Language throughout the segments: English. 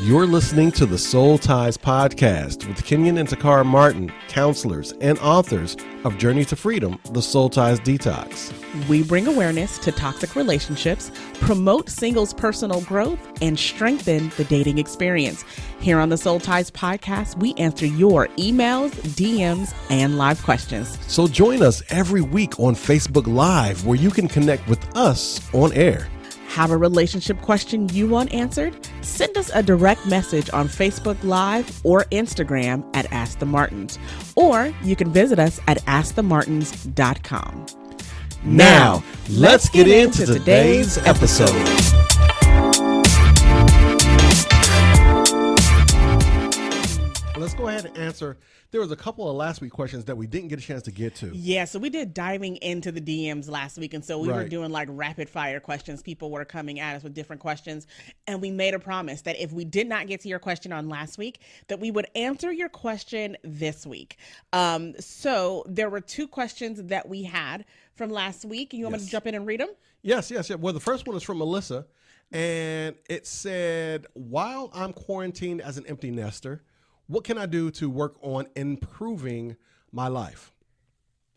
You're listening to the Soul Ties podcast with Kenyon and Taccara Martin, counselors and authors of Journey to Freedom, the Soul Ties Detox. We bring awareness to toxic relationships, promote singles' personal growth, and strengthen the dating experience. Here on the Soul Ties podcast, we answer your emails, DMs, and live questions. So join us every week on Facebook Live where you can connect with us on air. Have a relationship question you want answered? Send us a direct message on Facebook Live or Instagram at Ask the Martins. Or you can visit us at AskTheMartins.com. Now, let's get into today's episode. Let's go ahead and answer. There was a couple of last week questions that we didn't get a chance to get to. Yeah, so we did diving into the DMs last week, and so we were doing like rapid fire questions. People were coming at us with different questions, and we made a promise that if we did not get to your question on last week, that we would answer your question this week. Um, so there were two questions that we had from last week. You want me to jump in and read them? Yes, yes, yes. Well, the first one is from Melissa, and it said, "While I'm quarantined as an empty nester, what can I do to work on improving my life?"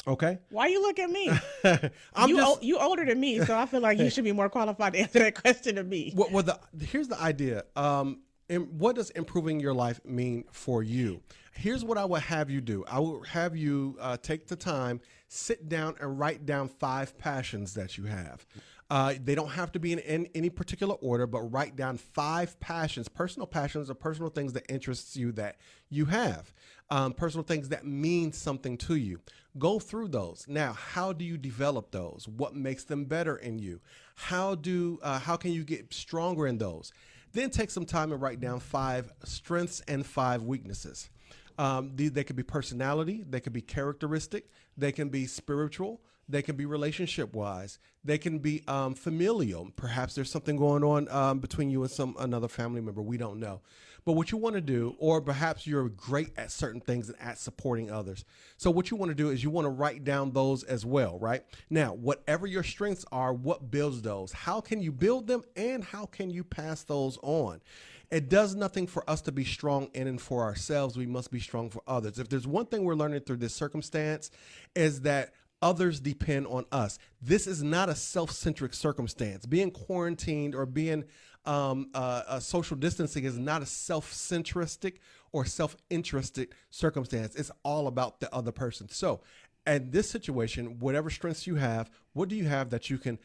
Okay, Why you look at me? I'm you just. ol- you older than me, so I feel like you should be more qualified to answer that question than me. Well, well the, here's the idea. Um, and what does improving your life mean for you? Here's what I will have you do. I will have you uh, take the time, sit down, and write down five passions that you have. Uh, they don't have to be in, in any particular order, but write down five passions, personal passions or personal things that interests you that you have, um, personal things that mean something to you. Go through those. Now, how do you develop those? What makes them better in you? How do uh, how can you get stronger in those? Then take some time and write down five strengths and five weaknesses. Um, the, they could be personality, they could be characteristic, they can be spiritual, they can be relationship wise, they can be um, familial. Perhaps there's something going on um, between you and some another family member. We don't know. But what you want to do, or perhaps you're great at certain things and at supporting others. So what you want to do is you want to write down those as well, right? Now, whatever your strengths are, what builds those? How can you build them, and how can you pass those on? It does nothing for us to be strong in and for ourselves. We must be strong for others. If there's one thing we're learning through this circumstance, is that others depend on us. This is not a self centric circumstance. Being quarantined or being um, uh, uh, social distancing is not a self centristic or self interested circumstance. It's all about the other person. So, in this situation, whatever strengths you have, what do you have that you can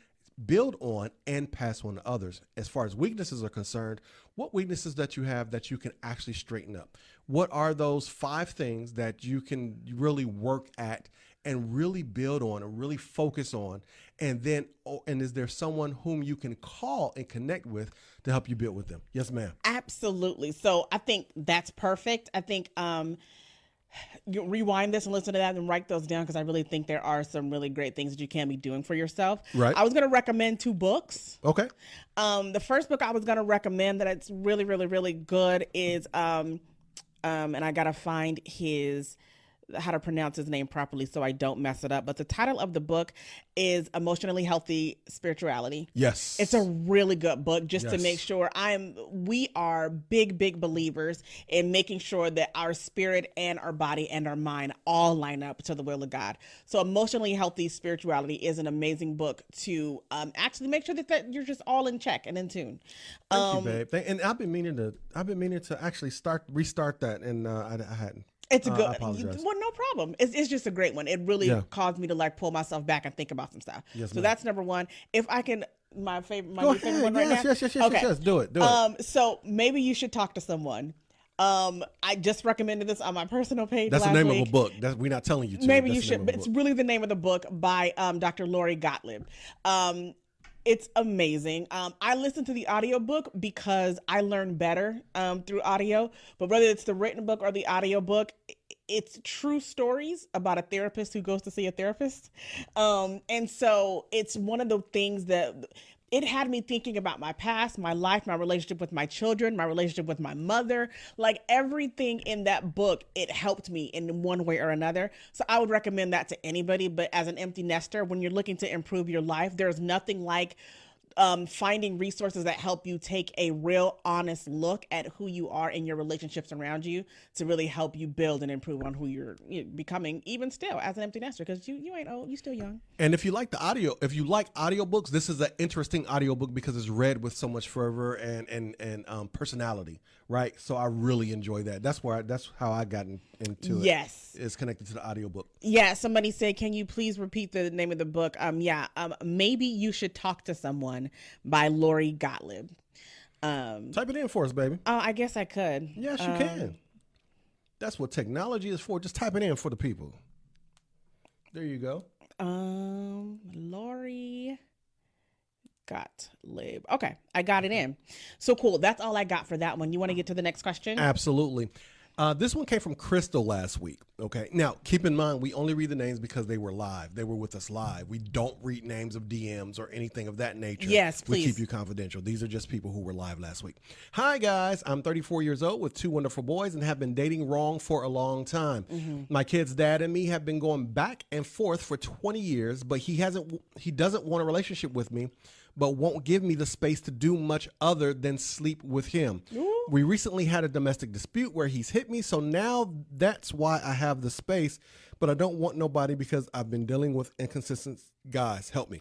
build on and pass on to others. As far as weaknesses are concerned, what weaknesses that you have that you can actually straighten up? What are those five things that you can really work at and really build on and really focus on? And then, oh, and is there someone whom you can call and connect with to help you build with them? Yes, ma'am. Absolutely. So I think that's perfect. I think um you rewind this and listen to that and write those down because I really think there are some really great things that you can be doing for yourself. Right. I was going to recommend two books. Okay. Um, the first book I was going to recommend that it's really, really, really good is, um, um, and I got to find his, how to pronounce his name properly so I don't mess it up. But the title of the book is Emotionally Healthy Spirituality. Yes. It's a really good book just to make sure I'm we are big big believers in making sure that our spirit and our body and our mind all line up to the will of God. So emotionally healthy spirituality is an amazing book to um, actually make sure that, that you're just all in check and in tune. Thank Um, you, babe. And I've been meaning to. I've been meaning to actually start restart that, and uh, I, I hadn't. It's a Uh, good. Well, no problem. It's, it's just a great one. It really Yeah. caused me to like pull myself back and think about some stuff. Yes, so ma'am. that's number one. If I can, my favorite, my Go favorite ahead. one right Yes, now. yes, yes, yes, yes, yes. Do it. Do it. Um, so maybe you should talk to someone. Um, I just recommended this on my personal page. That's the name week. of a book. That's we're not telling you to. Maybe That's you should, but it's really the name of the book by um, Dr. Lori Gottlieb. Um, it's amazing. Um, I listen to the audiobook because I learn better um, through audio. But whether it's the written book or the audiobook, it's true stories about a therapist who goes to see a therapist. Um, and so it's one of the things that it had me thinking about my past, my life, my relationship with my children, my relationship with my mother. Like everything in that book, it helped me in one way or another. So I would recommend that to anybody. But as an empty nester, when you're looking to improve your life, there's nothing like um, finding resources that help you take a real honest look at who you are in your relationships around you to really help you build and improve on who you're becoming even still as an empty nester because you, you ain't old you still young. And if you like the audio, if you like audiobooks, this is an interesting audiobook because it's read with so much fervor and and and um, personality, right? So I really enjoy that. That's where I, that's how I got in, into it. Yes. it's connected to the audiobook. yeah somebody said can you please repeat the name of the book um yeah um maybe you should talk to someone by lori gottlieb um Type it in for us, baby. oh i guess i could Yes, you can. That's what technology is for. Just type it in for the people. There you go. Um, Lori Gottlieb. Okay, I got it in. So cool. That's all I got for that one. You want to get to the next question? Absolutely. Uh, this one came from Crystal last week. Okay. Now, keep in mind, we only read the names because they were live. They were with us live. We don't read names of DMs or anything of that nature. Yes, please. We keep you confidential. These are just people who were live last week. Hi, guys. I'm 34 years old with two wonderful boys and have been dating wrong for a long time. Mm-hmm. My kid's dad and me have been going back and forth for 20 years, but he hasn't. He doesn't want a relationship with me, but won't give me the space to do much other than sleep with him. We recently had a domestic dispute where he's hit me, so now that's why I have the space, but I don't want nobody because I've been dealing with inconsistent guys. Help me.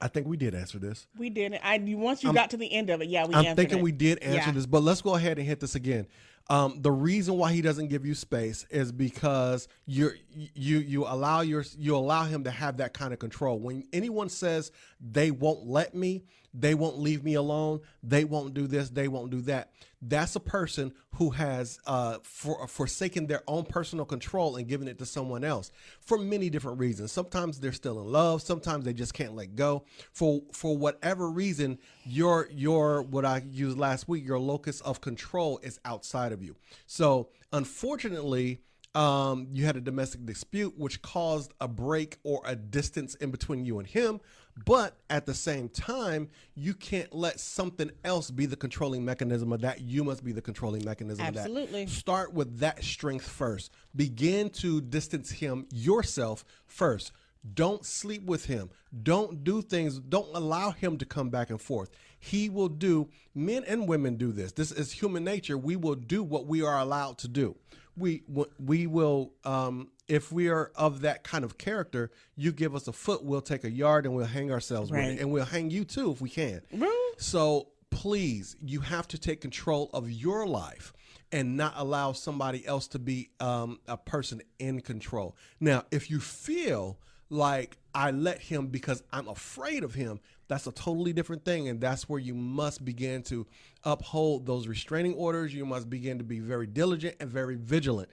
I think we did answer this. We didn't. I once you got to the end of it, yeah, we. I'm thinking it. we did answer Yeah. this, but let's go ahead and hit this again. Um, the reason why he doesn't give you space is because you're you you allow your you allow him to have that kind of control. When anyone says they won't let me, they won't leave me alone, they won't do this, they won't do that. That's a person who has uh, for, forsaken their own personal control and given it to someone else for many different reasons. Sometimes they're still in love. Sometimes they just can't let go. For for whatever reason, your your what I used last week, your locus of control is outside of you. So unfortunately, um, you had a domestic dispute which caused a break or a distance in between you and him. But at the same time, you can't let something else be the controlling mechanism of that. You must be the controlling mechanism Absolutely. of that. Start with that strength first. Begin to distance him yourself first. Don't sleep with him. Don't do things. Don't allow him to come back and forth. He will do, men and women do this. This is human nature. We will do what we are allowed to do. We, we will, um, if we are of that kind of character, you give us a foot, we'll take a yard and we'll hang ourselves with it. And we'll hang you too if we can. Right. So please, you have to take control of your life and not allow somebody else to be um, a person in control. Now, if you feel like I let him because I'm afraid of him, that's a totally different thing. And that's where you must begin to uphold those restraining orders. You must begin to be very diligent and very vigilant.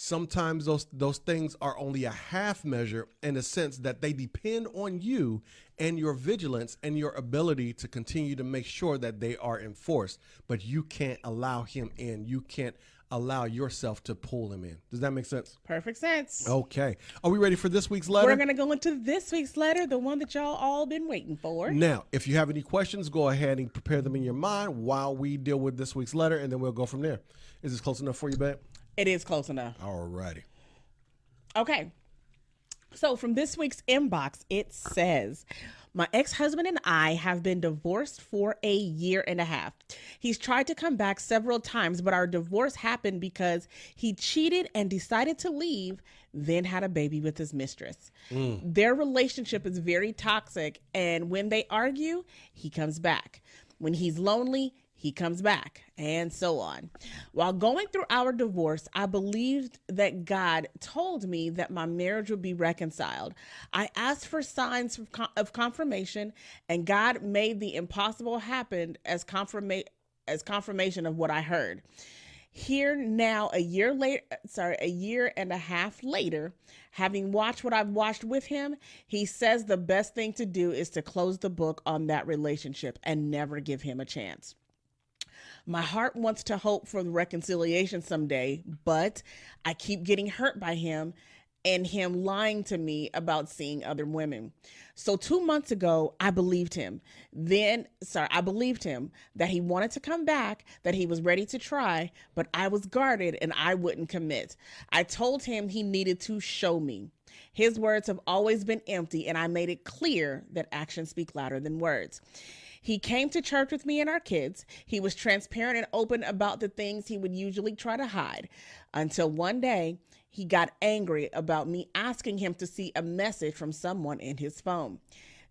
Sometimes those those things are only a half measure in the sense that they depend on you and your vigilance and your ability to continue to make sure that they are enforced. But you can't allow him in. You can't allow yourself to pull him in. Does that make sense? Perfect sense. Okay. Are we ready for this week's letter? We're gonna go into this week's letter, the one that y'all all been waiting for. Now, if you have any questions, go ahead and prepare them in your mind while we deal with this week's letter, and then we'll go from there. Is this close enough for you, babe? It is close enough. All righty. Okay. So from this week's inbox, it says, My ex husband and I have been divorced for a year and a half. He's tried to come back several times, but our divorce happened because he cheated and decided to leave, then had a baby with his mistress. Mm. Their relationship is very toxic, and when they argue, he comes back. When he's lonely, he comes back, and so on. While going through our divorce, I believed that God told me that my marriage would be reconciled. I asked for signs of con- of confirmation, and God made the impossible happen as confirma- as confirmation of what I heard. Here now, a year later, sorry, a year and a half later, having watched what I've watched with him, he says the best thing to do is to close the book on that relationship and never give him a chance. My heart wants to hope for the reconciliation someday, but I keep getting hurt by him and him lying to me about seeing other women. So, two months ago, I believed him. Then, sorry, I believed him that he wanted to come back, that he was ready to try, but I was guarded and I wouldn't commit. I told him he needed to show me. His words have always been empty, and I made it clear that actions speak louder than words. He came to church with me and our kids. He was transparent and open about the things he would usually try to hide until one day he got angry about me asking him to see a message from someone in his phone.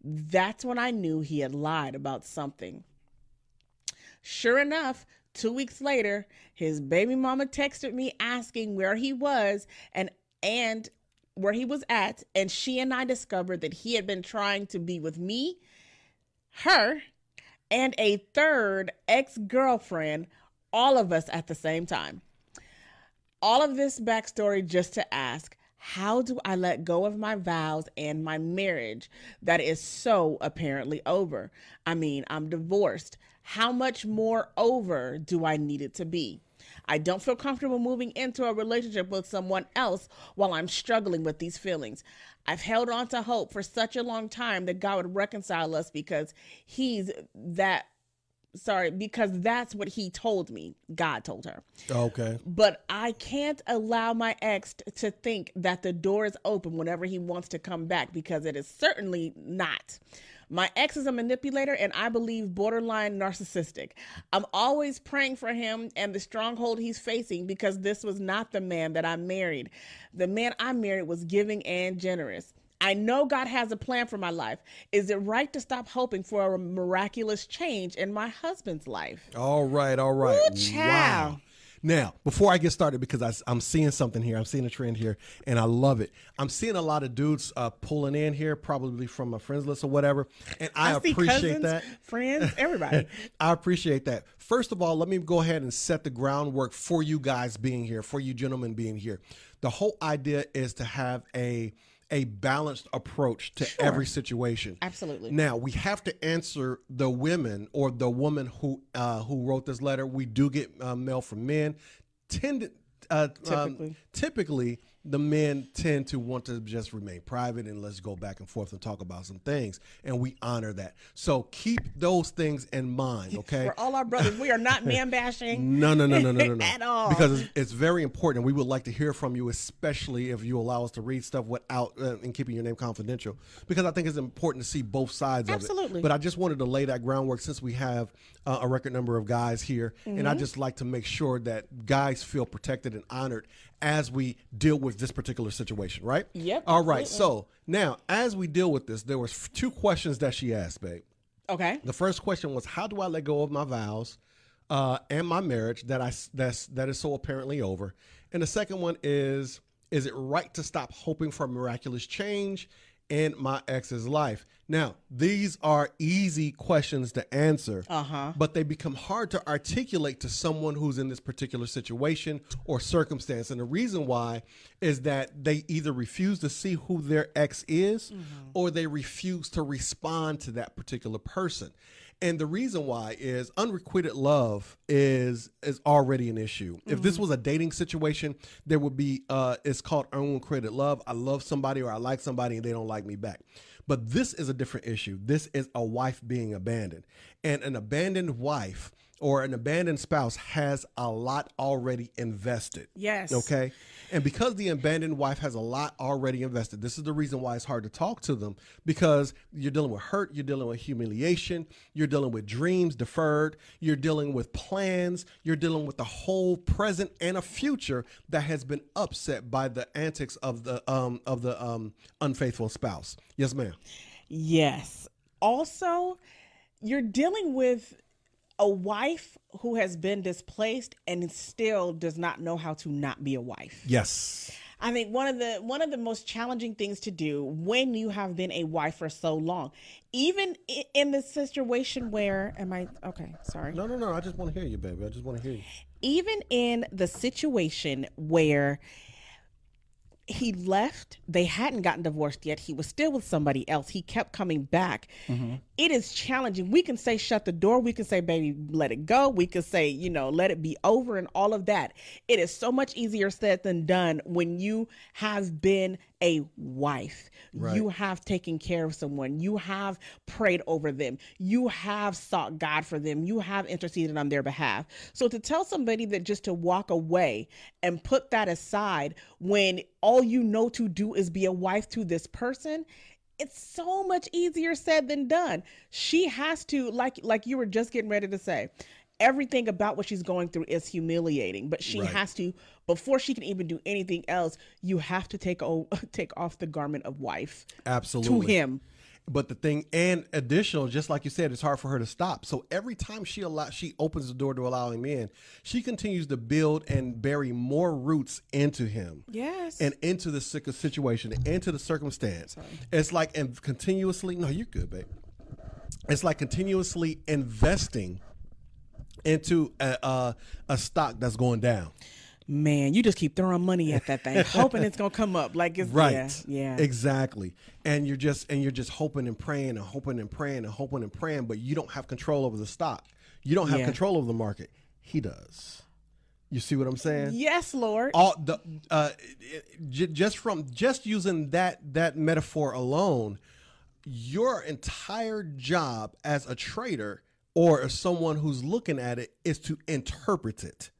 That's when I knew he had lied about something. Sure enough, two weeks later, his baby mama texted me asking where he was and and where he was at, and she and I discovered that he had been trying to be with me, her, and a third ex-girlfriend, all of us at the same time. All of this backstory just to ask how do I let go of my vows and my marriage that is so apparently over? I mean, I'm divorced. How much more over do I need it to be? I don't feel comfortable moving into a relationship with someone else while I'm struggling with these feelings. I've held on to hope for such a long time that God would reconcile us because He's that sorry, because that's what he told me. God told her. Okay. But I can't allow my ex to think that the door is open whenever he wants to come back because it is certainly not. My ex is a manipulator and I believe borderline narcissistic. I'm always praying for him and the stronghold he's facing because this was not the man that I married. The man I married was giving and generous. I know God has a plan for my life. Is it right to stop hoping for a miraculous change in my husband's life? All right, all right. Ooh, child. Wow. Now, before I get started, because I, am seeing something here, I'm seeing a trend here, and I love it. I'm seeing a lot of dudes uh, pulling in here, probably from a friends list or whatever, and I, I appreciate cousins, that. Friends, everybody. I appreciate that. First of all, let me go ahead and set the groundwork for you guys being here, for you gentlemen being here. The whole idea is to have a a balanced approach to Sure. every situation. Absolutely. Now we have to answer the women or the woman who uh, who wrote this letter. We do get uh, mail from men. Tend uh, um, Typically. The men tend to want to just remain private and let's go back and forth and talk about some things, and we honor that. So keep those things in mind, okay? For all our brothers, we are not man bashing. No, no, no, no, no, no, no. At all. Because it's, it's very important. And we would like to hear from you, especially if you allow us to read stuff without uh, and keeping your name confidential. Because I think it's important to see both sides of it. Absolutely. But I just wanted to lay that groundwork since we have uh, a record number of guys here, and I Mm-hmm. just like to make sure that guys feel protected and honored as we deal with this particular situation. Right? Yep, All right. So now, as we deal with this, there was two questions that she asked, babe. Okay. The first question was, how do I let go of my vows uh, and my marriage that I that's that is so apparently over? And the second one is, is it right to stop hoping for miraculous change in my ex's life? Now, these are easy questions to answer, Uh-huh. but they become hard to articulate to someone who's in this particular situation or circumstance. And the reason why is that they either refuse to see who their ex is or they refuse to respond to that particular person. And the reason why is unrequited love is is already an issue. If this was a dating situation, there would be uh it's called unrequited love. I love somebody or I like somebody and they don't like me back. But this is a different issue. This is a wife being abandoned. And an abandoned wife or an abandoned spouse has a lot already invested. Yes. Okay. And because the abandoned wife has a lot already invested, this is the reason why it's hard to talk to them because you're dealing with hurt, you're dealing with humiliation, you're dealing with dreams deferred, you're dealing with plans, you're dealing with the whole present and a future that has been upset by the antics of the um of the um unfaithful spouse. Yes, ma'am. Yes. Also, you're dealing with a wife who has been displaced and still does not know how to not be a wife. Yes. I think one of the one of the most challenging things to do when you have been a wife for so long, even in the situation where am I okay, sorry. No, no, no. I just want to hear you, baby. I just want to hear you. even in the situation where he left. They hadn't gotten divorced yet. He was still with somebody else. He kept coming back. Mm-hmm. It is challenging. We can say shut the door. We can say baby let it go. We can say you know let it be over and all of that. It is so much easier said than done when you have been a wife. Right. You have taken care of someone. You have prayed over them. You have sought God for them. You have interceded on their behalf. So to tell somebody that just to walk away and put that aside when all you know to do is be a wife to this person, it's so much easier said than done. She has to like like you were just getting ready to say. Everything about what she's going through is humiliating, but she Right. has to before she can even do anything else, you have to take o- take off the garment of wife Absolutely. to him. But the thing, and additional, just like you said, it's hard for her to stop. So every time she allow, she opens the door to allow him in, she continues to build and bury more roots into him. Yes. And into the sick situation, into the circumstance. It's like and continuously. No, you're good, babe. It's like continuously investing into a, a, a stock that's going down. Man, you just keep throwing money at that thing, hoping it's gonna come up. Like it's right yeah, yeah. exactly and you're just and you're just hoping and praying and hoping and praying and hoping and praying but you don't have control over the stock you don't have Yeah. control over the market he does you see what i'm saying yes, Lord. all the uh j- just from just using that that metaphor alone your entire job as a trader or as someone who's looking at it is to interpret it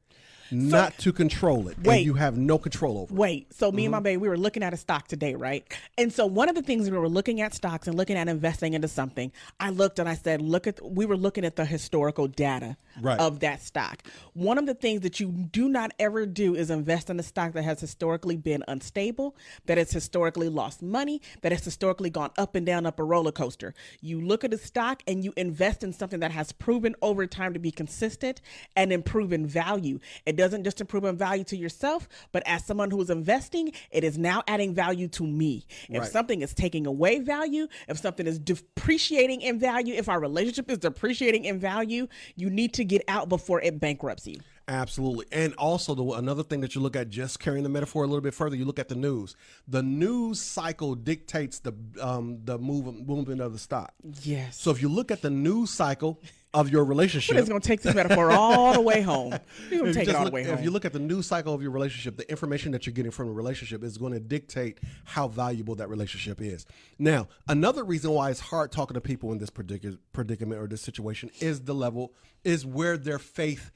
not to control it Wait. and you have no control over it Wait, so me and Mm-hmm. my baby, we were looking at a stock today, right? And so one of the things we were looking at stocks and looking at investing into something, I looked and I said, look at, we were looking at the historical data Right. of that stock. One of the things that you do not ever do is invest in a stock that has historically been unstable, that has historically lost money, that has historically gone up and down up a roller coaster. You look at a stock and you invest in something that has proven over time to be consistent and improve in value. It doesn't just improve in value to yourself, but as someone who is investing, it is now adding value to me. If Right. something is taking away value, if something is depreciating in value, if our relationship is depreciating in value, you need to get out before it bankrupts you. Absolutely. And also the another thing that you look at just carrying the metaphor a little bit further, you look at the news. The news cycle dictates the um the move, movement of the stock. Yes. So if you look at the news cycle of your relationship, It's going to take this metaphor all the way home. We're going if to you take it all look- the way home. if you look at the news cycle of your relationship, the information that you're getting from the relationship is going to dictate how valuable that relationship is. Now, another reason why it's hard talking to people in this predic- predicament or this situation is the level is where their faith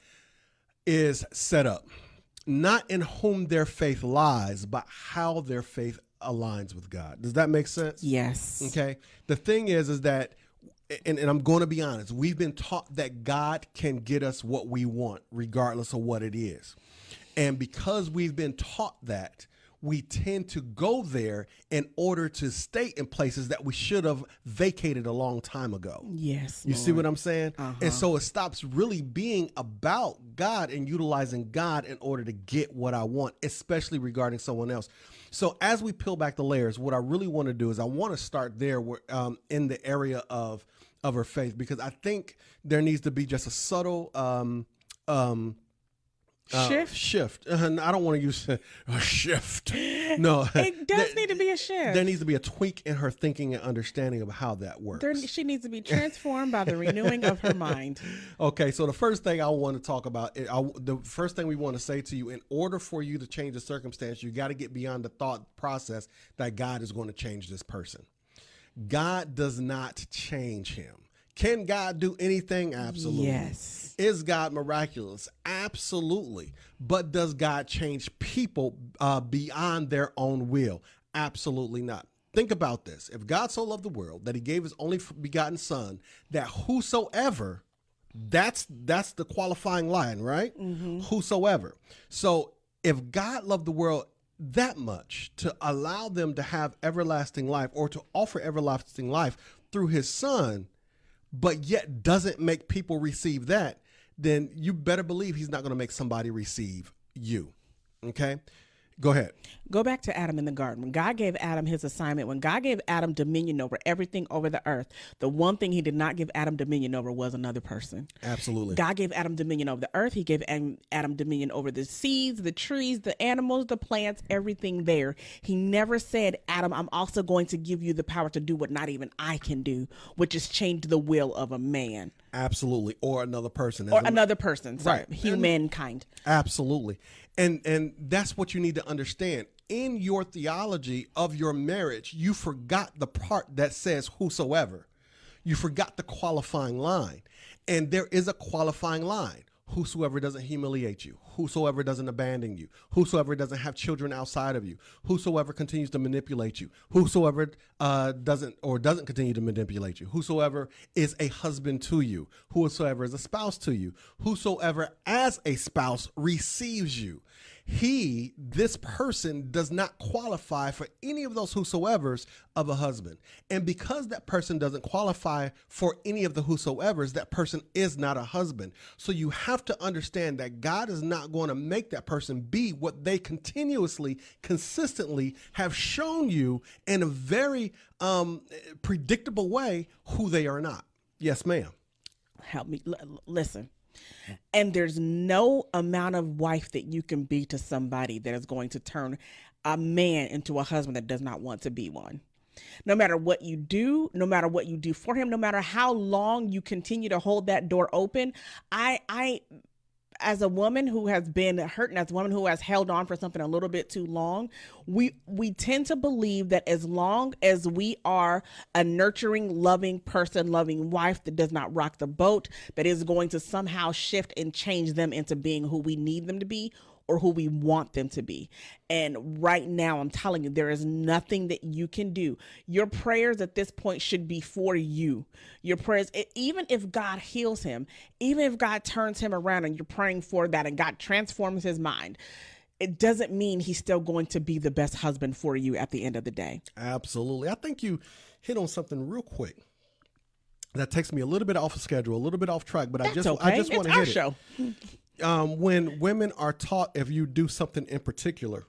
is set up. Not in whom their faith lies, but how their faith aligns with God. Does that make sense? yes. Okay. The thing is, is that, and, and I'm going to be honest, we've been taught that God can get us what we want, regardless of what it is. And because we've been taught that, we tend to go there in order to stay in places that we should have vacated a long time ago. Yes. You see what I'm saying? Uh-huh. And so it stops really being about God and utilizing God in order to get what I want, especially regarding someone else. So as we peel back the layers, what I really want to do is I want to start there where, um, in the area of of her faith because I think there needs to be just a subtle um, um, uh, Shift? Shift. Uh, I don't want to use a shift. No, It does There- need to be a shift. There needs to be a tweak in her thinking and understanding of how that works. There, she needs to be transformed by the renewing of her mind. Okay, so the first thing I want to talk about, I, the first thing we want to say to you, in order for you to change the circumstance, you got to get beyond the thought process that God is going to change this person. God does not change him. Can God do anything? Absolutely. Yes. Is God miraculous? Absolutely. But does God change people uh, beyond their own will? Absolutely not. Think about this. If God so loved the world that he gave his only begotten son, that whosoever, that's that's the qualifying line, right? Whosoever. So if God loved the world that much to allow them to have everlasting life or to offer everlasting life through his son, but yet doesn't make people receive that, then you better believe he's not going to make somebody receive you. Okay? Go ahead. Go back to Adam in the garden. When God gave Adam his assignment, when God gave Adam dominion over everything over the earth, the one thing he did not give Adam dominion over was another person. Absolutely. God gave Adam dominion over the earth. He gave Adam, dominion over the seeds, the trees, the animals, the plants, everything there. He never said, Adam, I'm also going to give you the power to do what not even I can do, which is change the will of a man Absolutely. Or another person. Or another person. Sorry, Right. humankind. Absolutely. And and that's what you need to understand. In your theology of your marriage, you forgot the part that says whosoever. You forgot the qualifying line. And there is a qualifying line. Whosoever doesn't humiliate you, whosoever doesn't abandon you, whosoever doesn't have children outside of you, whosoever continues to manipulate you, whosoever uh, doesn't or doesn't continue to manipulate you, whosoever is a husband to you, whosoever is a spouse to you, whosoever as a spouse receives you he, this person, does not qualify for any of those whosoevers of a husband. And because that person doesn't qualify for any of the whosoevers, that person is not a husband. So you have to understand that God is not going to make that person be what they continuously, consistently have shown you in a very um, predictable way who they are not. Yes, ma'am. help me L- listen and there's no amount of wife that you can be to somebody that is going to turn a man into a husband that does not want to be one. No matter what you do no matter what you do for him no matter how long you continue to hold that door open i i as a woman who has been hurt and as a woman who has held on for something a little bit too long, we we tend to believe that as long as we are a nurturing, loving person, loving wife that does not rock the boat, that is going to somehow shift and change them into being who we need them to be or who we want them to be. And right now, I'm telling you, there is nothing that you can do. Your prayers at this point should be for you. Your prayers, even if God heals him, even if God turns him around and you're praying for that and God transforms his mind, it doesn't mean he's still going to be the best husband for you at the end of the day. Absolutely. I think you hit on something real quick. That takes me a little bit off of schedule, a little bit off track, but I just okay. I just want to hit it. um, when women are taught if you do something in particular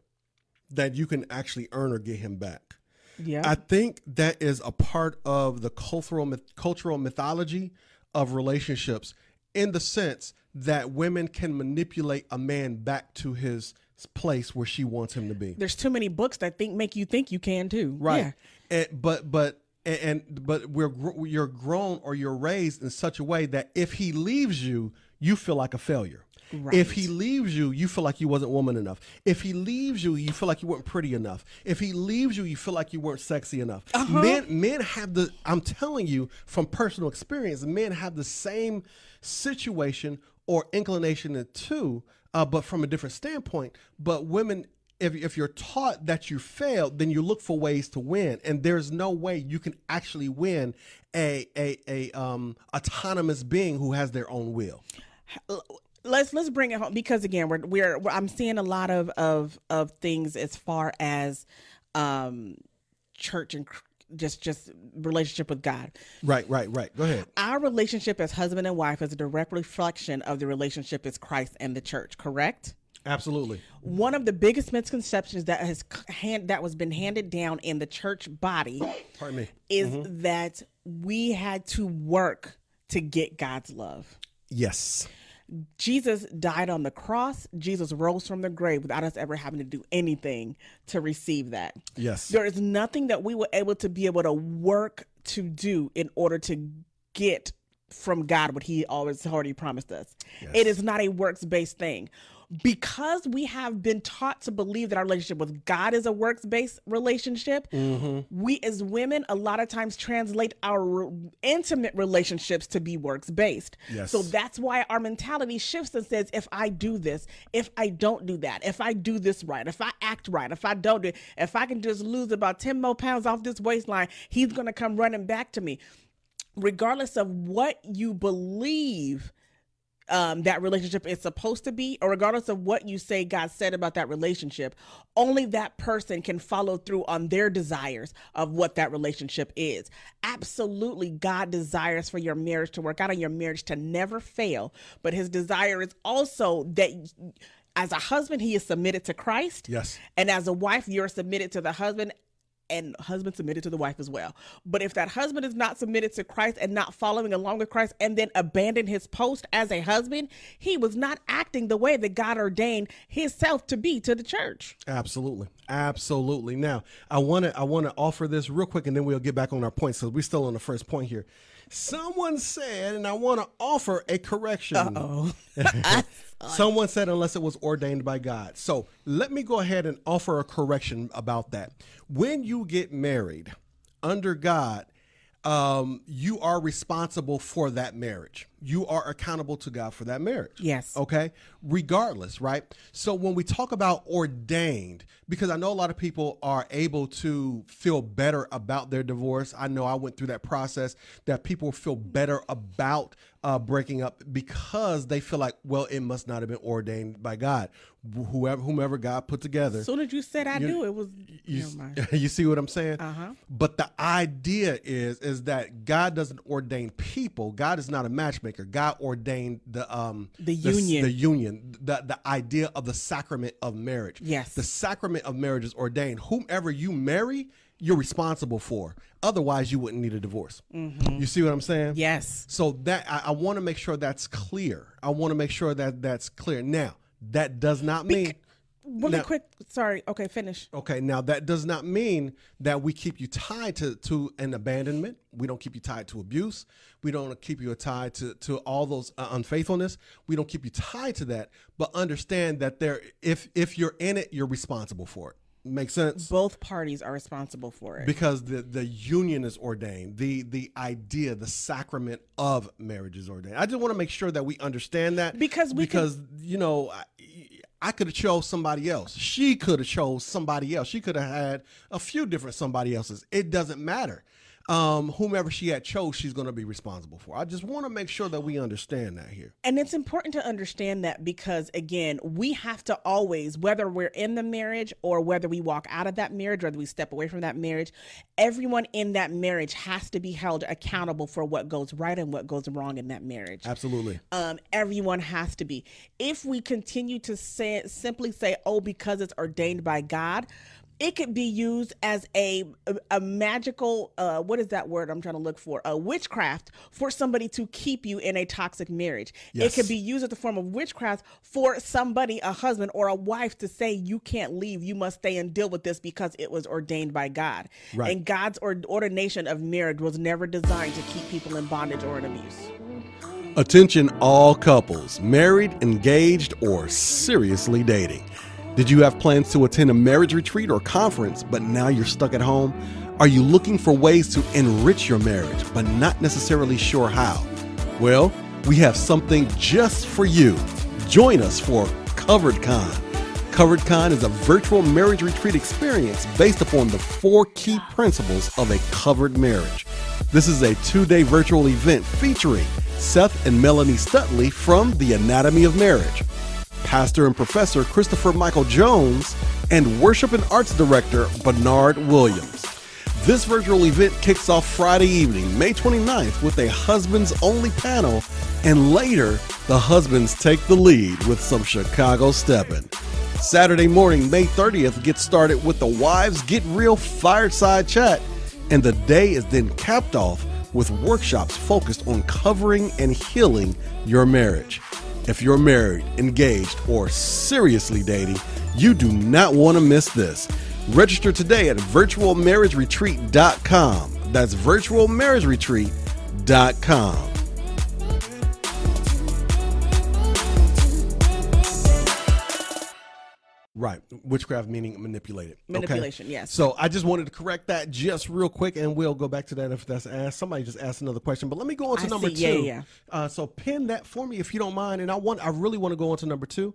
that you can actually earn or get him back. Yeah. I think that is a part of the cultural myth- cultural mythology of relationships in the sense that women can manipulate a man back to his place where she wants him to be. There's too many books that think make you think you can too. Right. Yeah. And, but but and, and but we're you're grown or you're raised in such a way that if he leaves you, you feel like a failure. Right. If he leaves you, you feel like you wasn't woman enough. If he leaves you, you feel like you weren't pretty enough. If he leaves you, you feel like you weren't sexy enough. Uh-huh. Men men have the I'm telling you from personal experience, men have the same situation or inclination to, uh, but from a different standpoint. But women if, if you're taught that you failed, then you look for ways to win, and there's no way you can actually win a a, a um, autonomous being who has their own will. Let's let's bring it home because again we're, we're we're I'm seeing a lot of of of things as far as um church and just just relationship with God. Right, right, right. Go ahead. Our relationship as husband and wife is a direct reflection of the relationship as Christ and the church, correct? Absolutely. One of the biggest misconceptions that has hand that was been handed down in the church body Pardon me. is that we had to work to get God's love. Yes. Jesus died on the cross. Jesus rose from the grave without us ever having to do anything to receive that. Yes. There is nothing that we were able to be able to work to do in order to get from God what He always already promised us. It is not a works based thing. Because we have been taught to believe that our relationship with God is a works based relationship, mm-hmm. we as women a lot of times translate our re- intimate relationships to be works based. Yes. So that's why our mentality shifts and says, if I do this, if I don't do that, if I do this right, if I act right, if I don't do it, if I can just lose about 10 more pounds off this waistline, he's going to come running back to me. Regardless of what you believe um, that relationship is supposed to be, or regardless of what you say God said about that relationship, only that person can follow through on their desires of what that relationship is. Absolutely, God desires for your marriage to work out and your marriage to never fail, but his desire is also that as a husband, he is submitted to Christ. Yes. And as a wife, you're submitted to the husband and husband submitted to the wife as well. But if that husband is not submitted to Christ and not following along with Christ and then abandon his post as a husband, he was not acting the way that God ordained himself to be to the church. Absolutely. Absolutely. Now, I want to I want to offer this real quick and then we'll get back on our points cuz we're still on the first point here. Someone said and I want to offer a correction. Oh. Someone said unless it was ordained by God. So, let me go ahead and offer a correction about that. When you get married under God, um, you are responsible for that marriage. You are accountable to God for that marriage. Yes. Okay. Regardless, right? So when we talk about ordained, because I know a lot of people are able to feel better about their divorce. I know I went through that process that people feel better about uh, breaking up because they feel like, well, it must not have been ordained by God. Whoever, whomever God put together. As soon as you said I You- do, it was You, you see what I'm saying? Uh-huh. But the idea is is that God doesn't ordain people. God is not a matchmaker. God ordained the um The union. the union, the the idea of the sacrament of marriage. Yes. the sacrament of marriage is ordained. Whomever you marry, you're responsible for. Otherwise, you wouldn't need a divorce. You see what I'm saying? Mm-hmm. Yes. So that I, I want to make sure that's clear. I want to make sure that that's clear. Now, that does not mean. Really Now- quick. Sorry. Okay, finish. Okay, now that does not mean that we keep you tied to, to an abandonment. We don't keep you tied to abuse. We don't keep you tied to, to all those uh, unfaithfulness. We don't keep you tied to that. But understand that there, if if you're in it, you're responsible for it. Make sense? Both parties are responsible for it. Because the the union is ordained. The the idea, the sacrament of marriage is ordained. I just want to make sure that we understand that Because we because you know. I, I could have chose somebody else. She could have chose somebody else. She could have had a few different somebody else's. It doesn't matter. Um, whomever she had chose, she's going to be responsible for. I just want to make sure that we understand that here. And it's important to understand that because, again, we have to always, whether we're in the marriage or whether we walk out of that marriage, whether we step away from that marriage, everyone in that marriage has to be held accountable for what goes right and what goes wrong in that marriage. Absolutely. Um, everyone has to be. If we continue to say simply say, "Oh, because it's ordained by God," it could be used as a a, a magical. Uh, what is that word I'm trying to look for? A witchcraft for somebody to keep you in a toxic marriage. Yes. It could be used as a form of witchcraft for somebody, a husband or a wife, to say, "You can't leave. You must stay and deal with this because it was ordained by God." Right. And God's ordination of marriage was never designed to keep people in bondage or in abuse. Attention, all couples, married, engaged, or seriously dating. Did you have plans to attend a marriage retreat or conference, but now you're stuck at home? Are you looking for ways to enrich your marriage, but not necessarily sure how? Well, we have something just for you. Join us for Covered Con. Covered Con is a virtual marriage retreat experience based upon the four key principles of a covered marriage. This is a two day virtual event featuring Seth and Melanie Stutley from The Anatomy of Marriage, Pastor and Professor Christopher Michael Jones, and Worship and Arts Director Bernard Williams. This virtual event kicks off Friday evening, May 29th, with a husbands only panel, and later, the husbands take the lead with some Chicago stepping. Saturday morning, May 30th, gets started with the Wives Get Real Fireside Chat, and the day is then capped off with workshops focused on covering and healing your marriage. If you're married, engaged, or seriously dating, you do not want to miss this. Register today at virtualmarriageretreat.com. That's virtualmarriageretreat.com. Right. Witchcraft meaning manipulated. Okay? Manipulation, yes. So I just wanted to correct that just real quick, and we'll go back to that if that's asked. Somebody just asked another question, but let me go on to I number see. two. Yeah, yeah. Uh, so pin that for me if you don't mind, and I want I really want to go on to number two.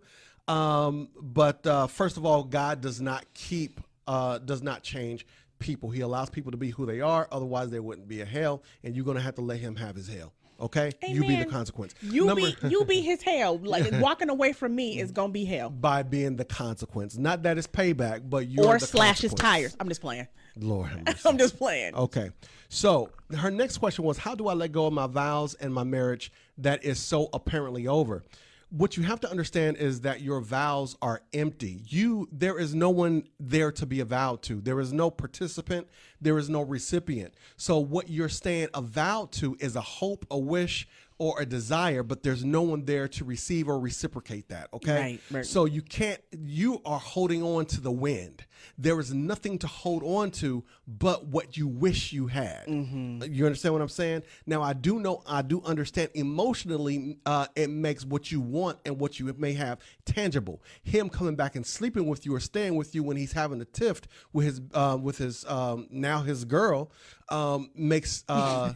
Um, but uh, first of all, God does not keep uh, does not change people. He allows people to be who they are. Otherwise, there wouldn't be a hell, and you're going to have to let Him have His hell. Okay, you be the consequence. You Number- be you be his hell. Like walking away from me is gonna be hell. by being the consequence. Not that it's payback, but you Or slash his tires. I'm just playing. Lord. I'm just playing. Okay. So her next question was How do I let go of my vows and my marriage that is so apparently over? What you have to understand is that your vows are empty. You there is no one there to be avowed to. There is no participant, there is no recipient. So what you're staying avowed to is a hope, a wish, or a desire, but there's no one there to receive or reciprocate that. Okay. Right, right. So you can't, you are holding on to the wind. There is nothing to hold on to but what you wish you had. You understand what I'm saying? Now, I do know, I do understand emotionally, uh, it makes what you want and what you may have tangible. Him coming back and sleeping with you or staying with you when he's having a tiff with his, uh, with his, um, now his girl, um, makes, uh,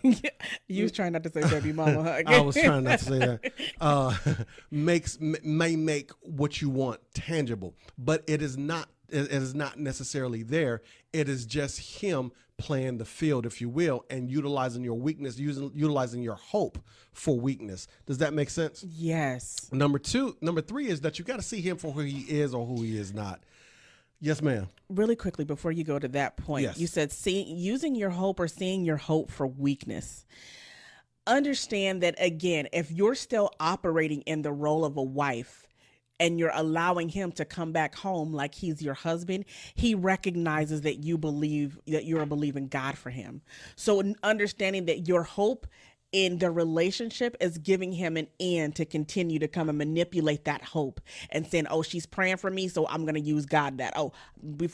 you was trying not to say baby mama. huh? I was trying not to say that. Uh, makes m- may make what you want tangible, but it is not. It is not necessarily there. It is just him playing the field, if you will, and utilizing your weakness, using utilizing your hope for weakness. Does that make sense? yes. Number two, number three is that you got to see him for who he is or who he is not. Yes, ma'am. really quickly before you go to that point Yes. you said seeing using your hope or seeing your hope for weakness understand that again if you're still operating in the role of a wife and you're allowing him to come back home like he's your husband he recognizes that you believe that you're a believing god for him. So understanding that your hope in the relationship is giving him an end to continue to come and manipulate that hope and saying, "Oh, she's praying for me, so I'm going to use God that." Oh,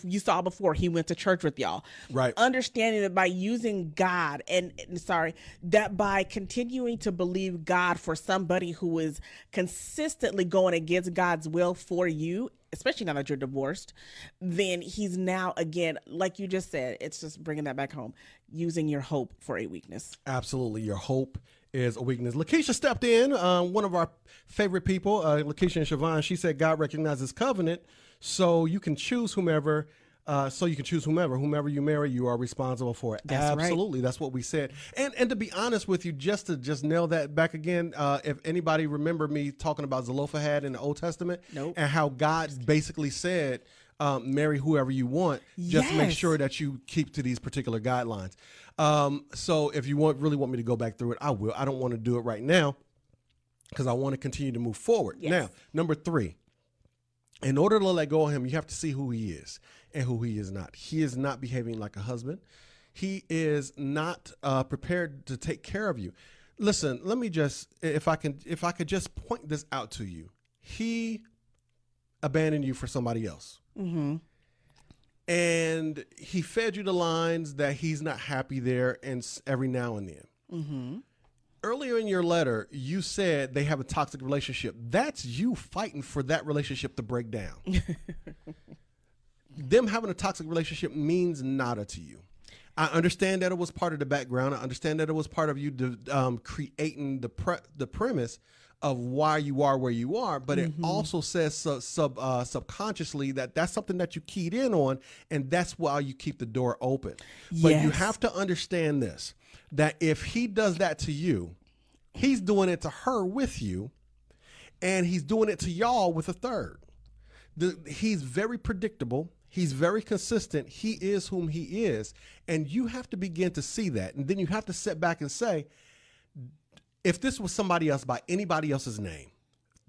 you saw before he went to church with y'all, Right. Understanding that by using God and, and sorry, that by continuing to believe God for somebody who is consistently going against God's will for you. Especially now that you're divorced, then he's now again, like you just said, it's just bringing that back home, using your hope for a weakness. Absolutely. Your hope is a weakness. Lakeisha stepped in, uh, one of our favorite people, uh, Lakeisha and Siobhan. She said God recognizes covenant, so you can choose whomever. Uh, so you can choose whomever, whomever you marry, you are responsible for it. That's right. Absolutely, that's what we said. And and to be honest with you, just to just nail that back again, uh, if anybody remember me talking about Zelophehad in the Old Testament, Nope. and how God basically said, um, "Marry whoever you want, just make sure that you keep to these particular guidelines." Um, so if you want really want me to go back through it, I will. I don't want to do it right now because I want to continue to move forward. Yes. Now, number three, in order to let go of him, you have to see who he is and who he is not. He is not behaving like a husband. He is not uh, prepared to take care of you. Listen, let me just if I can if I could just point this out to you. He abandoned you for somebody else. And he fed you the lines that he's not happy there and every now and then earlier in your letter, you said they have a toxic relationship. That's you fighting for that relationship to break down. Them having a toxic relationship means nada to you. I understand that it was part of the background. I understand that it was part of you de- um, creating the pre- the premise of why you are where you are, but it also says sub, sub uh, subconsciously that that's something that you keyed in on, and that's why you keep the door open. But you have to understand this: that if he does that to you, he's doing it to her with you, and he's doing it to y'all with a third. The, he's very predictable. He's very consistent. He is whom he is. And you have to begin to see that. And then you have to sit back and say, if this was somebody else by anybody else's name,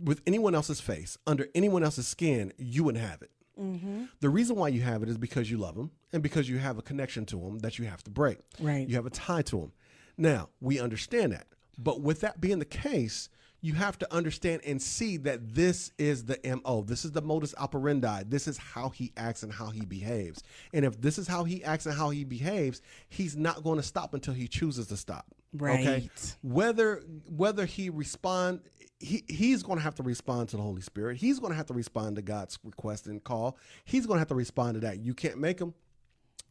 with anyone else's face, under anyone else's skin, you wouldn't have it. Mm-hmm. The reason why you have it is because you love him and because you have a connection to him that you have to break. Right. You have a tie to him. Now, we understand that. But with that being the case, you have to understand and see that this is the MO. This is the modus operandi. This is how he acts and how he behaves. And if this is how he acts and how he behaves, he's not going to stop until he chooses to stop. Right. Okay? Whether whether he respond he, he's going to have to respond to the Holy Spirit. He's going to have to respond to God's request and call. He's going to have to respond to that. You can't make him.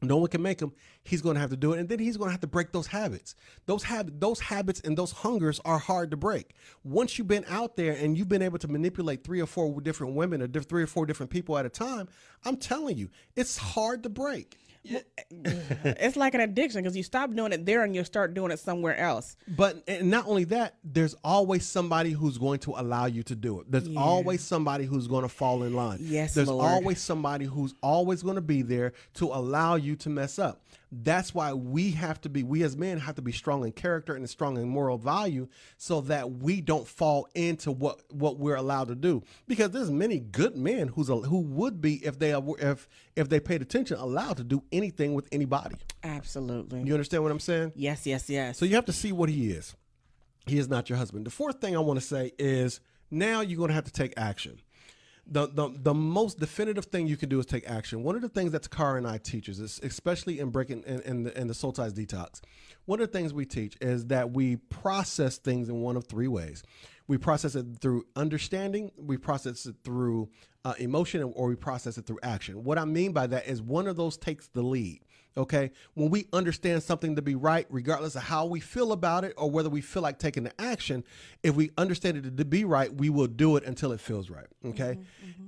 No one can make him. He's going to have to do it, and then he's going to have to break those habits. Those habit, those habits, and those hungers are hard to break. Once you've been out there and you've been able to manipulate three or four different women or three or four different people at a time, I'm telling you, it's hard to break. Eh, it's like an addiction because you stop doing it there and you start doing it somewhere else. But and not only that, there's always somebody who's going to allow you to do it. There's Yeah. always somebody who's going to fall in line. Yes, There's Lord. always somebody who's always going to be there to allow you to mess up. That's why we have to be, we as men have to be strong in character and strong in moral value so that we don't fall into what, what we're allowed to do. Because there's many good men who's, a, who would be, if they, if, if they paid attention, allowed to do anything with anybody. Absolutely. You understand what I'm saying? yes, yes, yes. So you have to see what he is. He is not your husband. The fourth thing I want to say is now you're going to have to take action. The, the the most definitive thing you can do is take action. One of the things that Taccara and I teaches is especially in breaking in, in the in the soul ties detox. One of the things we teach is that we process things in one of three ways. We process it through understanding, we process it through uh, emotion, or we process it through action. What I mean by that is one of those takes the lead. Okay. When we understand something to be right, regardless of how we feel about it or whether we feel like taking the action, if we understand it to be right, we will do it until it feels right. Okay.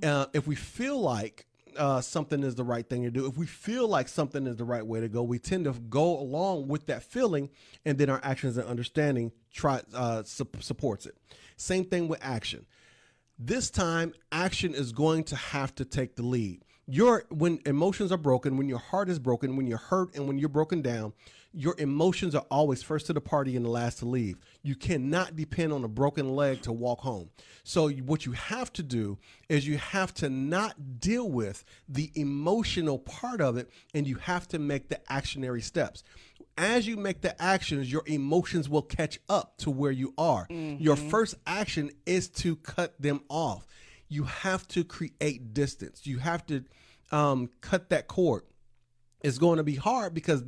Uh, if we feel like uh, something is the right thing to do, if we feel like something is the right way to go, we tend to go along with that feeling, and then our actions and understanding try uh, su- supports it. Same thing with action this time action is going to have to take the lead your when emotions are broken when your heart is broken when you're hurt and when you're broken down your emotions are always first to the party and the last to leave you cannot depend on a broken leg to walk home so what you have to do is you have to not deal with the emotional part of it and you have to make the actionary steps as you make the actions, your emotions will catch up to where you are. Your mm-hmm. first action is to cut them off. You have to create distance. You have to um, cut that cord. It's going to be hard because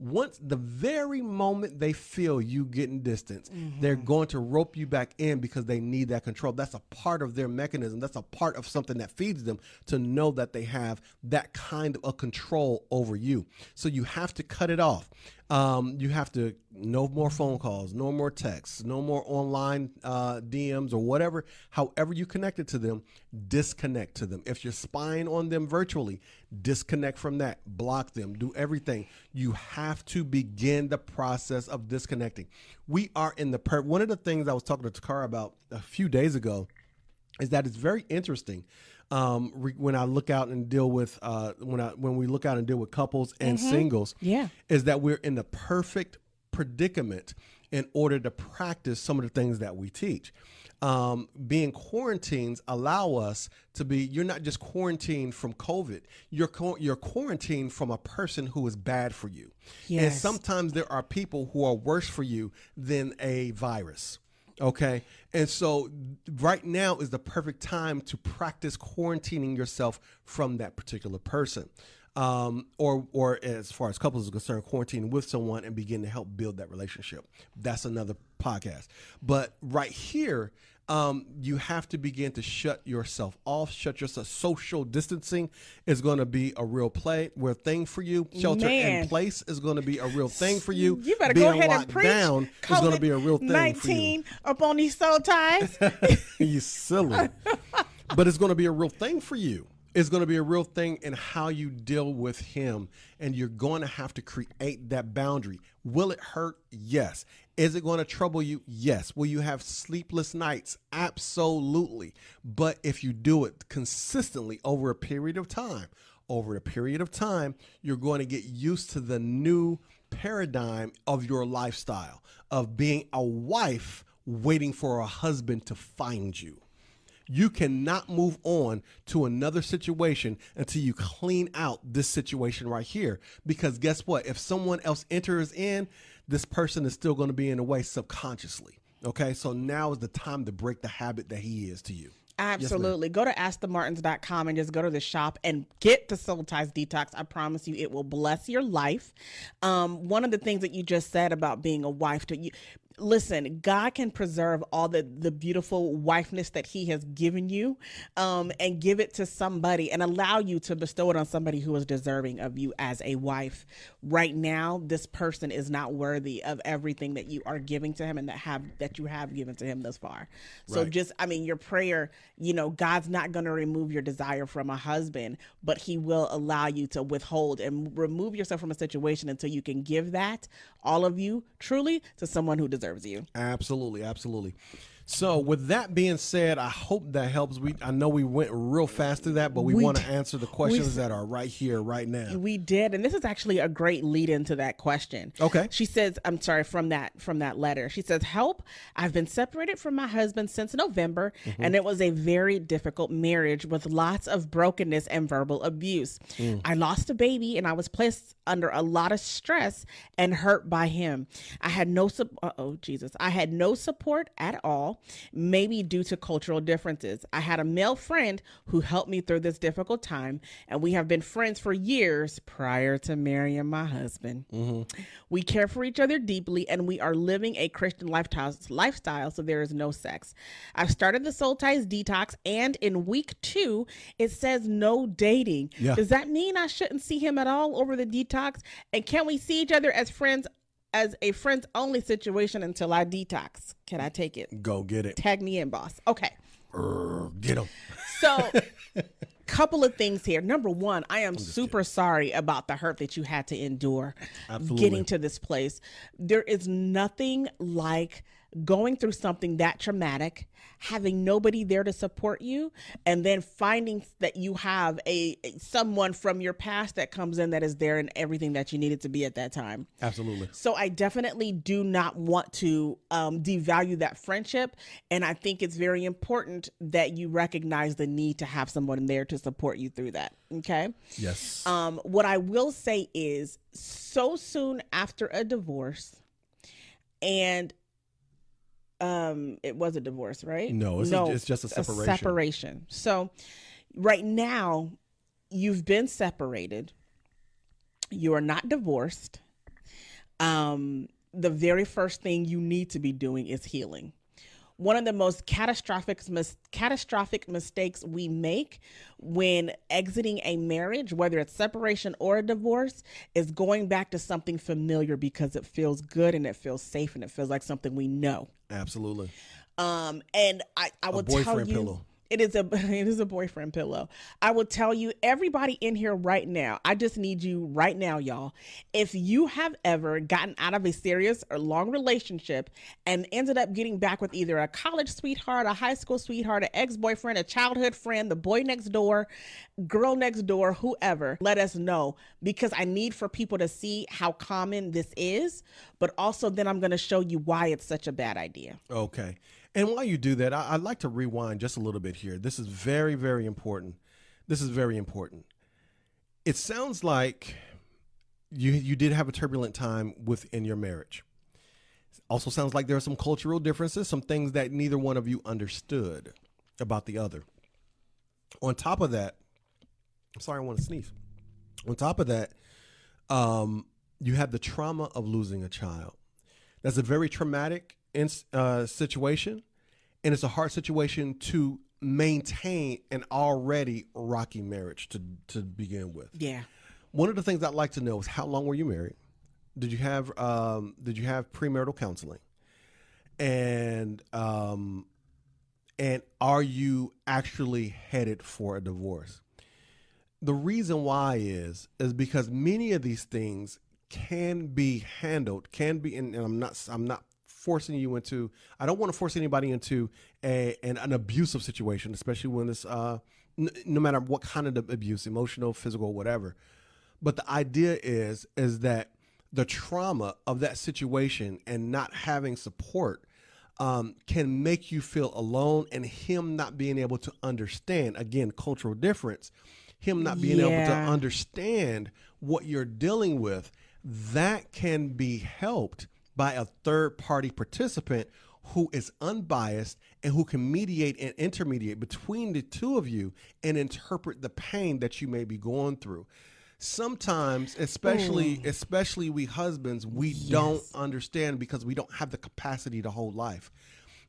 once the very moment they feel you getting distance, they're going to rope you back in because they need that control. That's a part of their mechanism. That's a part of something that feeds them to know that they have that kind of a control over you. So you have to cut it off. Um, you have to no more phone calls, no more texts, no more online uh, DMs or whatever. However you connected to them, disconnect to them. If you're spying on them virtually, disconnect from that. Block them. Do everything. You have to begin the process of disconnecting. We are in the per. One of the things I was talking to Taccara about a few days ago is that it's very interesting um, re- when I look out and deal with uh, when I when we look out and deal with couples and singles. Yeah. is that we're in the perfect predicament in order to practice some of the things that we teach. Um, being quarantines allow us to be. You're not just quarantined from COVID. You're co- you're quarantined from a person who is bad for you. Yes. And sometimes there are people who are worse for you than a virus. Okay. And so right now is the perfect time to practice quarantining yourself from that particular person. Um, or, or as far as couples is concerned, quarantining with someone and begin to help build that relationship. That's another podcast. But right here, um, you have to begin to shut yourself off, shut yourself. Social distancing is going to be a real play, real thing for you. Shelter Man. in place is going to be a real thing for you. You better Being go ahead and preach. down is going to be a real thing for you. Up on these soul ties. you silly. but it's going to be a real thing for you. It's going to be a real thing in how you deal with him. And you're going to have to create that boundary. Will it hurt? Yes. Is it going to trouble you? Yes. Will you have sleepless nights? Absolutely. But if you do it consistently over a period of time, over a period of time, you're going to get used to the new paradigm of your lifestyle of being a wife waiting for a husband to find you. You cannot move on to another situation until you clean out this situation right here. Because guess what? If someone else enters in, this person is still going to be in the way subconsciously. Okay, so now is the time to break the habit that he is to you. Absolutely. go to askthemartins.com and just go to the shop and get the Soul Ties Detox. I promise you, it will bless your life. Um, one of the things that you just said about being a wife to you, listen, God can preserve all the the beautiful wifeness that He has given you, um, and give it to somebody and allow you to bestow it on somebody who is deserving of you as a wife. Right now, this person is not worthy of everything that you are giving to him and that have that you have given to him thus far. So Right. just I mean your prayer, you know, God's not going to remove your desire from a husband, but he will allow you to withhold and remove yourself from a situation until you can give that all of you truly to someone who deserves you. Absolutely, absolutely. So, with that being said, I hope that helps. We I know we went real fast through that, but we, We want to answer the questions that are right here, right now. We did, and this is actually a great lead into that question. Okay. She says, "I'm sorry from that from that letter." She says, "Help! I've been separated from my husband since November, mm-hmm. and it was a very difficult marriage with lots of brokenness and verbal abuse. Mm. I lost a baby, and I was placed under a lot of stress and hurt by him. I had no sup- oh Jesus, I had no support at all, maybe due to cultural differences. I had a male friend who helped me through this difficult time, and we have been friends for years prior to marrying my husband. Mm-hmm. We care for each other deeply, and we are living a Christian lifestyle, lifestyle, so there is no sex. I've started the Soul Ties detox, and in week two, it says no dating. Yeah. Does that mean I shouldn't see him at all over the detox? And can we see each other as friends, as a friends only situation until I detox? Can I take it? Go get it. Tag me in, boss. Okay. Get them. So, couple of things here. Number one, I am super sorry about the hurt that you had to endure Absolutely. getting to this place. There is nothing like going through something that traumatic, having nobody there to support you, and then finding that you have a someone from your past that comes in that is there and everything that you needed to be at that time. Absolutely. So I definitely do not want to um, devalue that friendship, and I think it's very important that you recognize the need to have someone there to support you through that. Okay. Yes. Um, what I will say is, so soon after a divorce, and um, it was a divorce, right? No, it's a- it's just a separation. separation. So, right now, you've been separated. You are not divorced. Um, the very first thing you need to be doing is healing. One of the most catastrophic mis- catastrophic mistakes we make when exiting a marriage, whether it's separation or a divorce, is going back to something familiar because it feels good and it feels safe and it feels like something we know. Absolutely. Um, and I, I will tell boyfriend you, pillow. It is a it is a boyfriend pillow. I will tell you, everybody in here right now. I just need you right now, y'all. If you have ever gotten out of a serious or long relationship and ended up getting back with either a college sweetheart, a high school sweetheart, an ex boyfriend, a childhood friend, the boy next door, girl next door, whoever, let us know because I need for people to see how common this is, but also then I'm going to show you why it's such a bad idea. Okay. And while you do that, I, I'd like to rewind just a little bit here. This is very, very important. This is very important. It sounds like you you did have a turbulent time within your marriage. Also sounds like there are some cultural differences, some things that neither one of you understood about the other. On top of that, I'm sorry, I want to sneeze. On top of that, um, you have the trauma of losing a child. That's a very traumatic in, uh, situation, and it's a hard situation to maintain an already rocky marriage to to begin with. Yeah. One of the things I'd like to know is how long were you married? Did you have um, did you have premarital counseling? And um, and are you actually headed for a divorce? The reason why is is because many of these things can be handled, can be, and, and I'm not I'm not forcing you into. I don't want to force anybody into a an, an abusive situation, especially when it's uh, n- no matter what kind of abuse, emotional, physical, whatever. But the idea is is that the trauma of that situation and not having support um, can make you feel alone, and him not being able to understand again cultural difference, him not being able to understand what you're dealing with. That can be helped by a third party participant who is unbiased and who can mediate and intermediate between the two of you and interpret the pain that you may be going through. sometimes especially especially we husbands we don't understand because we don't have the capacity to hold life.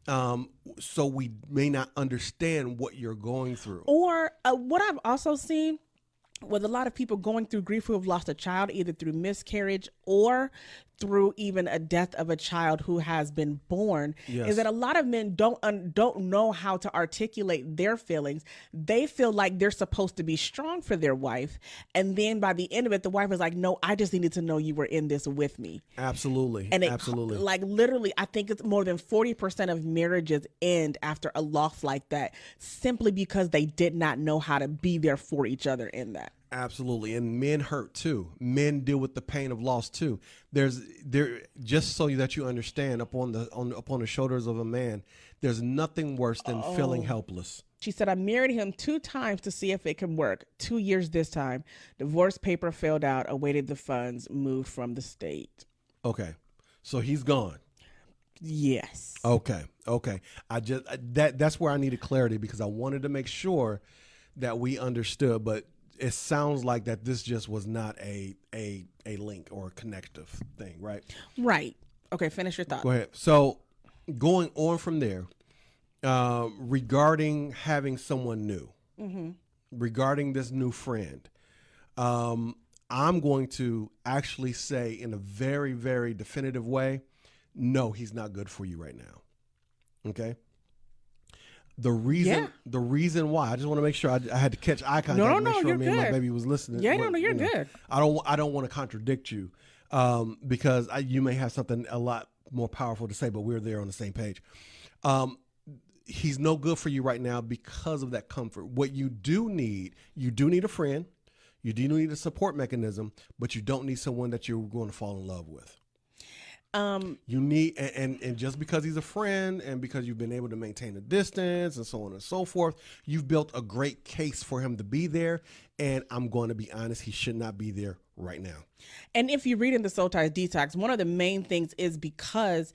Um, so we may not understand what you're going through. Or uh, what I've also seen with a lot of people going through grief who have lost a child, either through miscarriage or through even a death of a child who has been born, Yes. is that a lot of men don't un- don't know how to articulate their feelings. They feel like they're supposed to be strong for their wife, and then by the end of it, the wife is like, "No, I just needed to know you were in this with me." absolutely and it absolutely like literally i think it's more than 40% of marriages end after a loss like that simply because they did not know how to be there for each other in that Absolutely, and men hurt too. Men deal with the pain of loss too. There's there just so that you understand upon the on upon the shoulders of a man. There's nothing worse than feeling Oh. helpless. she said i married him two times to see if it can work two years this time divorce paper filled out awaited the funds moved from the state Okay, so he's gone. yes Okay, okay. I just that that's where I needed clarity because I wanted to make sure that we understood. But it sounds like that this just was not a a a link or a connective thing, right? right okay finish your thought Go ahead. So, going on from there, uh, regarding having someone new, regarding this new friend, um, I'm going to actually say in a very, very definitive way, no, he's not good for you right now. Okay. The reason, Yeah. the reason why, I just want to make sure I, I had to catch eye contact. No, no, make no, sure you're me and my good. baby was listening. Yeah, no, no, you're you know, good. I don't, I don't want to contradict you, um, because I, you may have something a lot more powerful to say, but we're there on the same page. Um, he's no good for you right now because of that comfort. What you do need, you do need a friend, you do need a support mechanism, but you don't need someone that you're going to fall in love with. Um You need, and, and, and just because he's a friend and because you've been able to maintain a distance and so on and so forth, you've built a great case for him to be there. And I'm going to be honest, he should not be there right now. And if you read in the Soul Ties Detox, one of the main things is because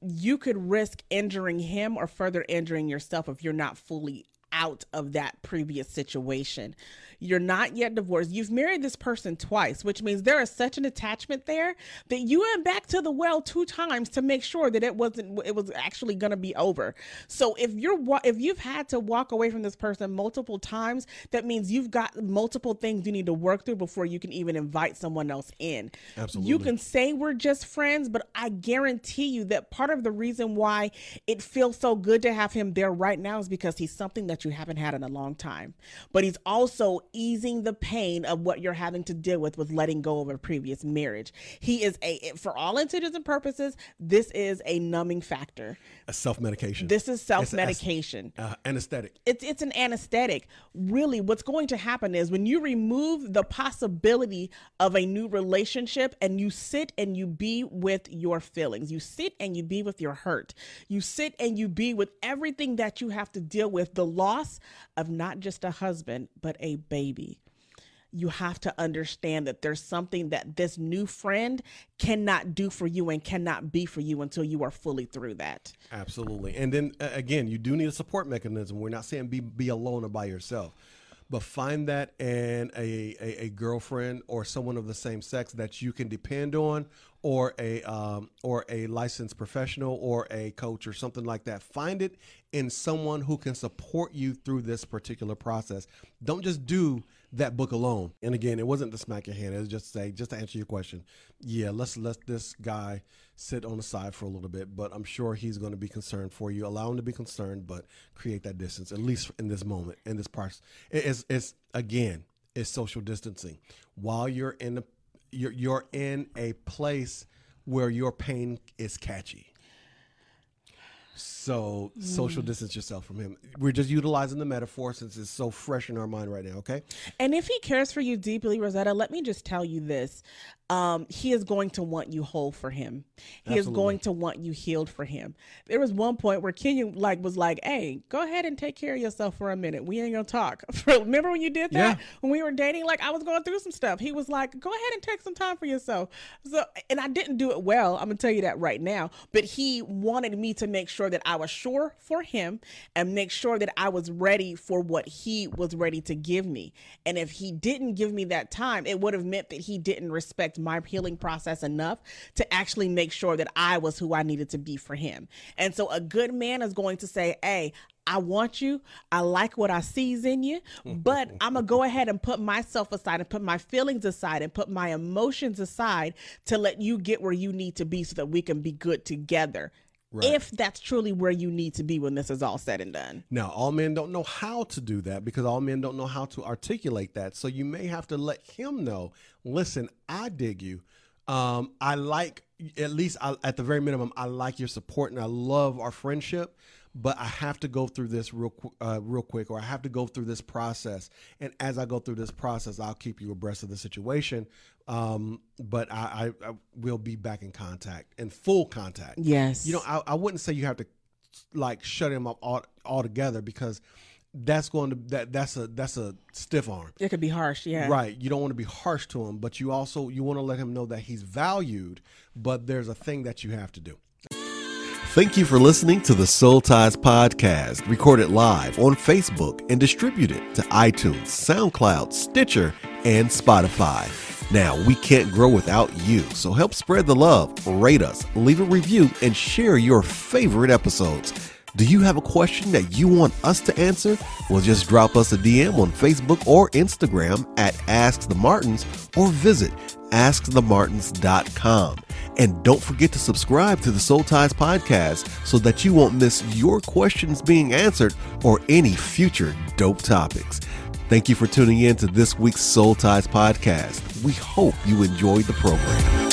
you could risk injuring him or further injuring yourself if you're not fully out of that previous situation. You're not yet divorced. You've married this person twice, which means there is such an attachment there that you went back to the well two times to make sure that it wasn't it was actually going to be over. So if you're if you've had to walk away from this person multiple times, that means you've got multiple things you need to work through before you can even invite someone else in. Absolutely. You can say we're just friends, but I guarantee you that part of the reason why it feels so good to have him there right now is because he's something that you haven't had in a long time. But he's also easing the pain of what you're having to deal with with letting go of a previous marriage. He is a for all intents and purposes, this is a numbing factor. A self medication. This is self-medication uh, anesthetic. it's it's an anesthetic. Really, what's going to happen is when you remove the possibility of a new relationship and you sit and you be with your feelings. You sit and you be with your hurt. You sit and you be with everything that you have to deal with, the loss of not just a husband, but a baby. You have to understand that there's something that this new friend cannot do for you and cannot be for you until you are fully through that. Absolutely. And then again, you do need a support mechanism. We're not saying be be alone or by yourself. But find that in a, a, a girlfriend or someone of the same sex that you can depend on, or a um, or a licensed professional or a coach or something like that. Find it in someone who can support you through this particular process. Don't just do that book alone. And again, it wasn't to smack your hand. It was just to say, just to answer your question. Yeah, let's let this guy sit on the side for a little bit, but I'm sure he's going to be concerned for you. Allow him to be concerned, but create that distance at least in this moment, in this. It- It's, it's again, it's social distancing while you're in the you're you're in a place where your pain is catchy. So social distance yourself from him. We're just utilizing the metaphor since it's so fresh in our mind right now. Okay. And if he cares for you deeply, Rosetta, let me just tell you this. Um, he is going to want you whole for him. He is going to want you healed for him. There was one point where Kenyon like was like, "Hey, go ahead and take care of yourself for a minute. We ain't gonna talk." Remember when you did that Yeah. when we were dating? Like I was going through some stuff. He was like, "Go ahead and take some time for yourself." So, and I didn't do it well. I'm gonna tell you that right now. But he wanted me to make sure that I was sure for him and make sure that I was ready for what he was ready to give me. And if he didn't give me that time, it would have meant that he didn't respect my healing process enough to actually make sure that I was who I needed to be for him. And so a good man is going to say, Hey, I want you. I like what I sees in you, but I'm gonna go ahead and put myself aside and put my feelings aside and put my emotions aside to let you get where you need to be so that we can be good together. Right. If that's truly where you need to be when this is all said and done. Now, all men don't know how to do that because all men don't know how to articulate that. So you may have to let him know listen, I dig you. Um, I like, at least I, at the very minimum, I like your support and I love our friendship but I have to go through this real uh, real quick, or I have to go through this process. And as I go through this process, I'll keep you abreast of the situation. Um, but I, I, I, will be back in contact, in full contact. Yes. You know, I, I wouldn't say you have to like shut him up all altogether because that's going to that that's a that's a stiff arm. It could be harsh, yeah. Right. You don't want to be harsh to him, but you also you want to let him know that he's valued, but there's a thing that you have to do. Thank you for listening to the Soul Ties podcast, recorded live on Facebook and distributed to iTunes, SoundCloud, Stitcher, and Spotify. Now, we can't grow without you, so help spread the love, rate us, leave a review, and share your favorite episodes. Do you have a question that you want us to answer? Well, just drop us a DM on Facebook or Instagram at Ask the Martins or visit askthemartins.com. And don't forget to subscribe to the Soul Ties podcast so that you won't miss your questions being answered or any future dope topics. Thank you for tuning in to this week's Soul Ties podcast. We hope you enjoyed the program.